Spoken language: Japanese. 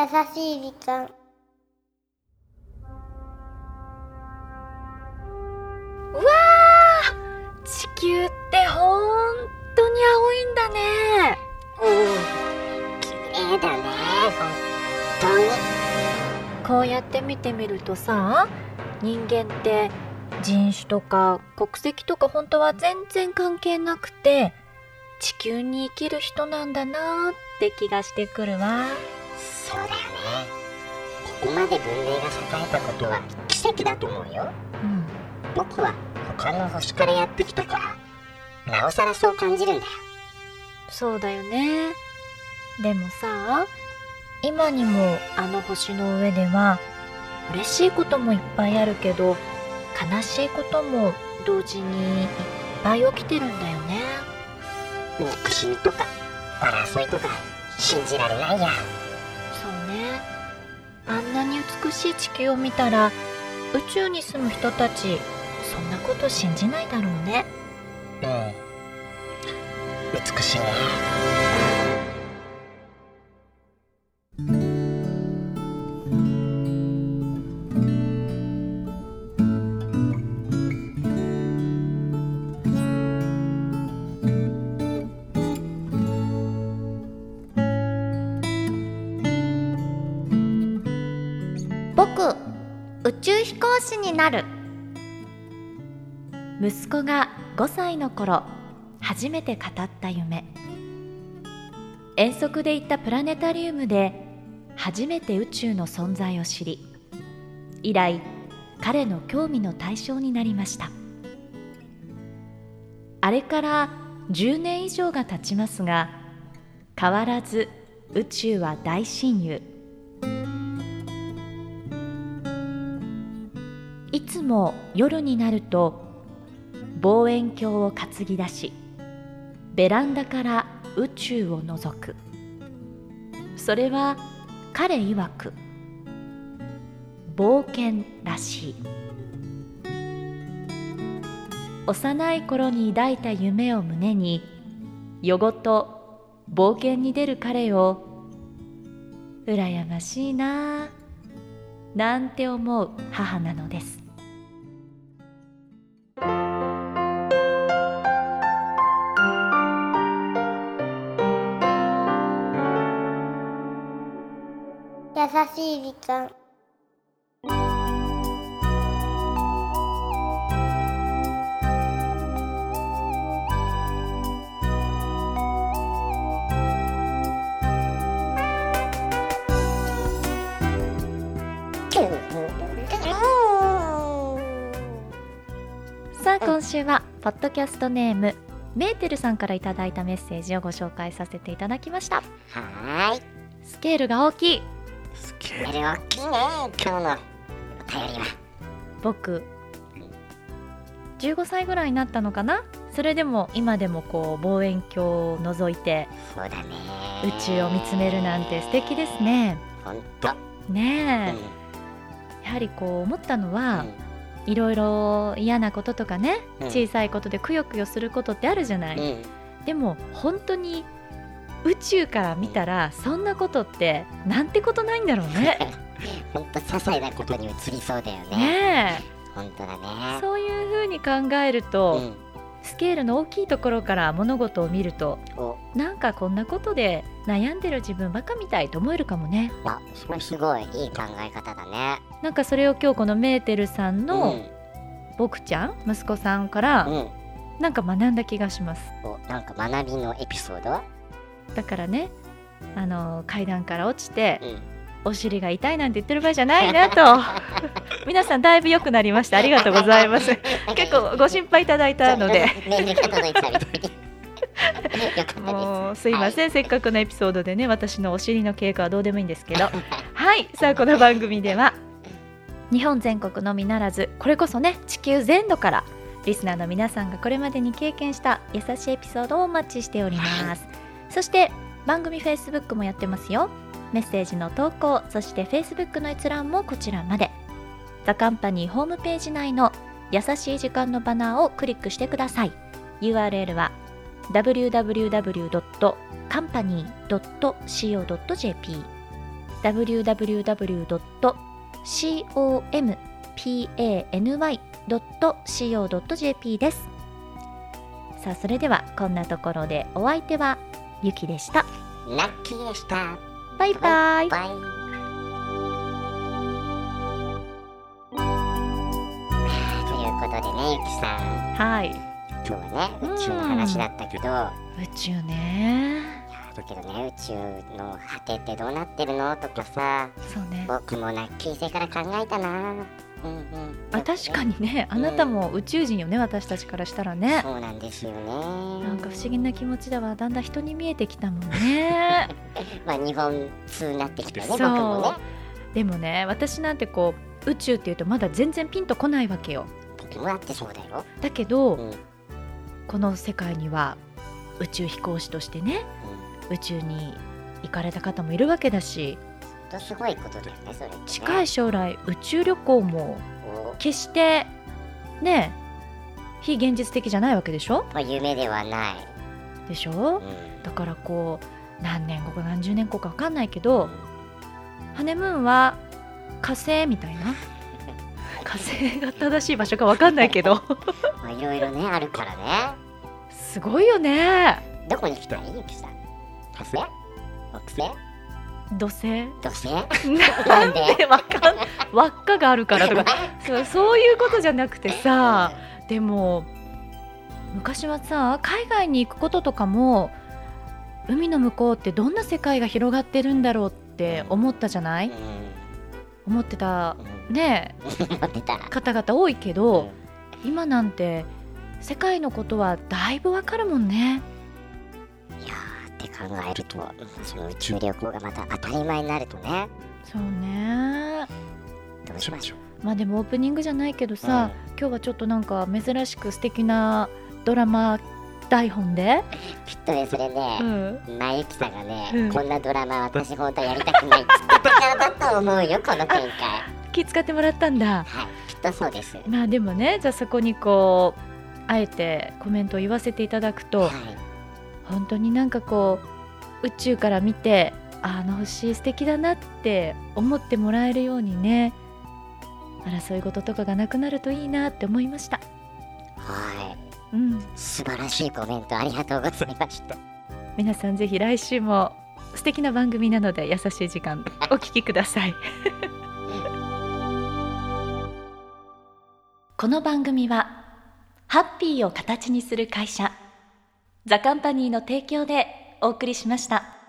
優しい時間。うわー地球ってほんとに青いんだね。うん綺麗だね本当に。こうやって見てみるとさ人間って人種とか国籍とか本当は全然関係なくて地球に生きる人なんだなーって気がしてくるわそうだよねここまで文明が栄えたことは奇跡だと思うよ。うん。僕は他の星からやってきたからなおさらそう感じるんだよ。そうだよね。でもさ今にもあの星の上では嬉しいこともいっぱいあるけど悲しいことも同時にいっぱい起きてるんだよね。憎しみとか争いとか信じられないやね。あんなに美しい地球を見たら宇宙に住む人たちそんなこと信じないだろうね。うん。美しいな。宙飛行士になる。息子が5歳の頃初めて語った夢。遠足で行ったプラネタリウムで初めて宇宙の存在を知り以来彼の興味の対象になりました。あれから10年以上が経ちますが変わらず宇宙は大親友。も夜になると望遠鏡を担ぎ出しベランダから宇宙を覗く。それは彼曰く冒険らしい。幼い頃に抱いた夢を胸に夜ごと冒険に出る彼を羨ましいなあなんて思う母なのです。しい時間。さあ今週はポッドキャストネームメーテルさんからいただいたメッセージをご紹介させていただきました。はーい。スケールが大きいスケール大きいね今日のお便りは。僕15歳ぐらいになったのかな？それでも今でもこう望遠鏡を覗いてそうだね。宇宙を見つめるなんて素敵ですね。ほんと。ねうえやはりこう思ったのん。は、いろいろ嫌なこととかね、うん。小さいことでくよくよすることってあるじゃない、うんうん。でも本当に宇宙から見たらそんなことってなんてことないんだろうね。ほんと些細なことに移りそうだよね。ねほんとだえね。そういうふうに考えると、うん。スケールの大きいところから物事を見るとお。なんかこんなことで悩んでる自分バカみたいと思えるかもね。あそれすごいいい考え方だね。なんかそれを今日このメーテルさんうのん。僕ちゃん息子さんからうん。なんか学んだ気がします。おなんか学びのエピソード？だからねあの階段から落ちてうん。お尻が痛いなんて言ってる場合じゃないなと。皆さんだいぶ良くなりました。ありがとうございます。結構ご心配いただいたので。もうすいません、せっかくのエピソードでね私のお尻の経過はどうでもいいんですけどはいさあこの番組では日本全国のみならずこれこそね地球全土からリスナーの皆さんがこれまでに経験した優しいエピソードをお待ちしておりますそして番組 Facebook もやってますよ。メッセージの投稿そして Facebook の閲覧もこちらまで。ザカンパニーホームページ内の優しい時間のバナーをクリックしてください。URL は www.company.co.jp www.company.co.jp です。さあそれではこんなところでお相手はゆきでした。ラッキーでした。バイバイ。バイということでねゆきさん。はい。今日はね宇宙の話だったけど、宇宙ね。だけどね宇宙の果てってどうなってるの？とかさ。そうね。僕もラッキー星から考えたなうんうん。あ確かにね。あなたも宇宙人よね私たちからしたらね。そうなんですよね。なんか不思議な気持ちだわだんだん人に見えてきたもんね。まあ日本通になってきたよねそう。僕もね。でもね私なんてこう宇宙っていうとまだ全然ピンとこないわけよ。僕もだってそうだよ。だけど、うん。この世界には宇宙飛行士としてね宇宙に行かれた方もいるわけだしとすごいことだよねそれね。近い将来宇宙旅行もお。決してね非現実的じゃないわけでしょ？まあ夢ではない、でしょ？うん。だからこう何年後か何十年後か分かんないけどハネムーンは火星みたいな？火星が正しい場所か分かんないけど。まあいろいろねあるからね。すごいよね。どこに来た？いゆきさん火星？木星？土星？土星？なんでわかん輪っかがあるからとか。そうそういうことじゃなくてさでも昔はさ海外に行くこととかも海の向こうってどんな世界が広がってるんだろうって思ったじゃない？思ってた。うん。ね 方々多いけど今なんて世界のことはだいぶわかるもんねって考えるとその宇宙旅行がまた当たり前になるとね。そうね。どうしましょう。まあでもオープニングじゃないけどさ、今日はちょっとなんか珍しく素敵なドラマ台本で、きっとねそれね、ん、まゆきさんがね、うん。こんなドラマ私本当はやりたくないっつってただと思うよこの展開。気使ってもらったんだ。はい。きっとそうです。はまあでもねじゃあそこにこうあえてコメントを言わせていただくと、い本当になんかこう宇宙から見てああの星素敵だなって思ってもらえるようにね争い事とかがなくなるといいなって思いました。はい。うん。素晴らしいコメントありがとうございました。皆さんぜひ来週も素敵な番組なので優しい時間お聞きください。この番組はハッピーを形にする会社ザカンパニーの提供でお送りしました。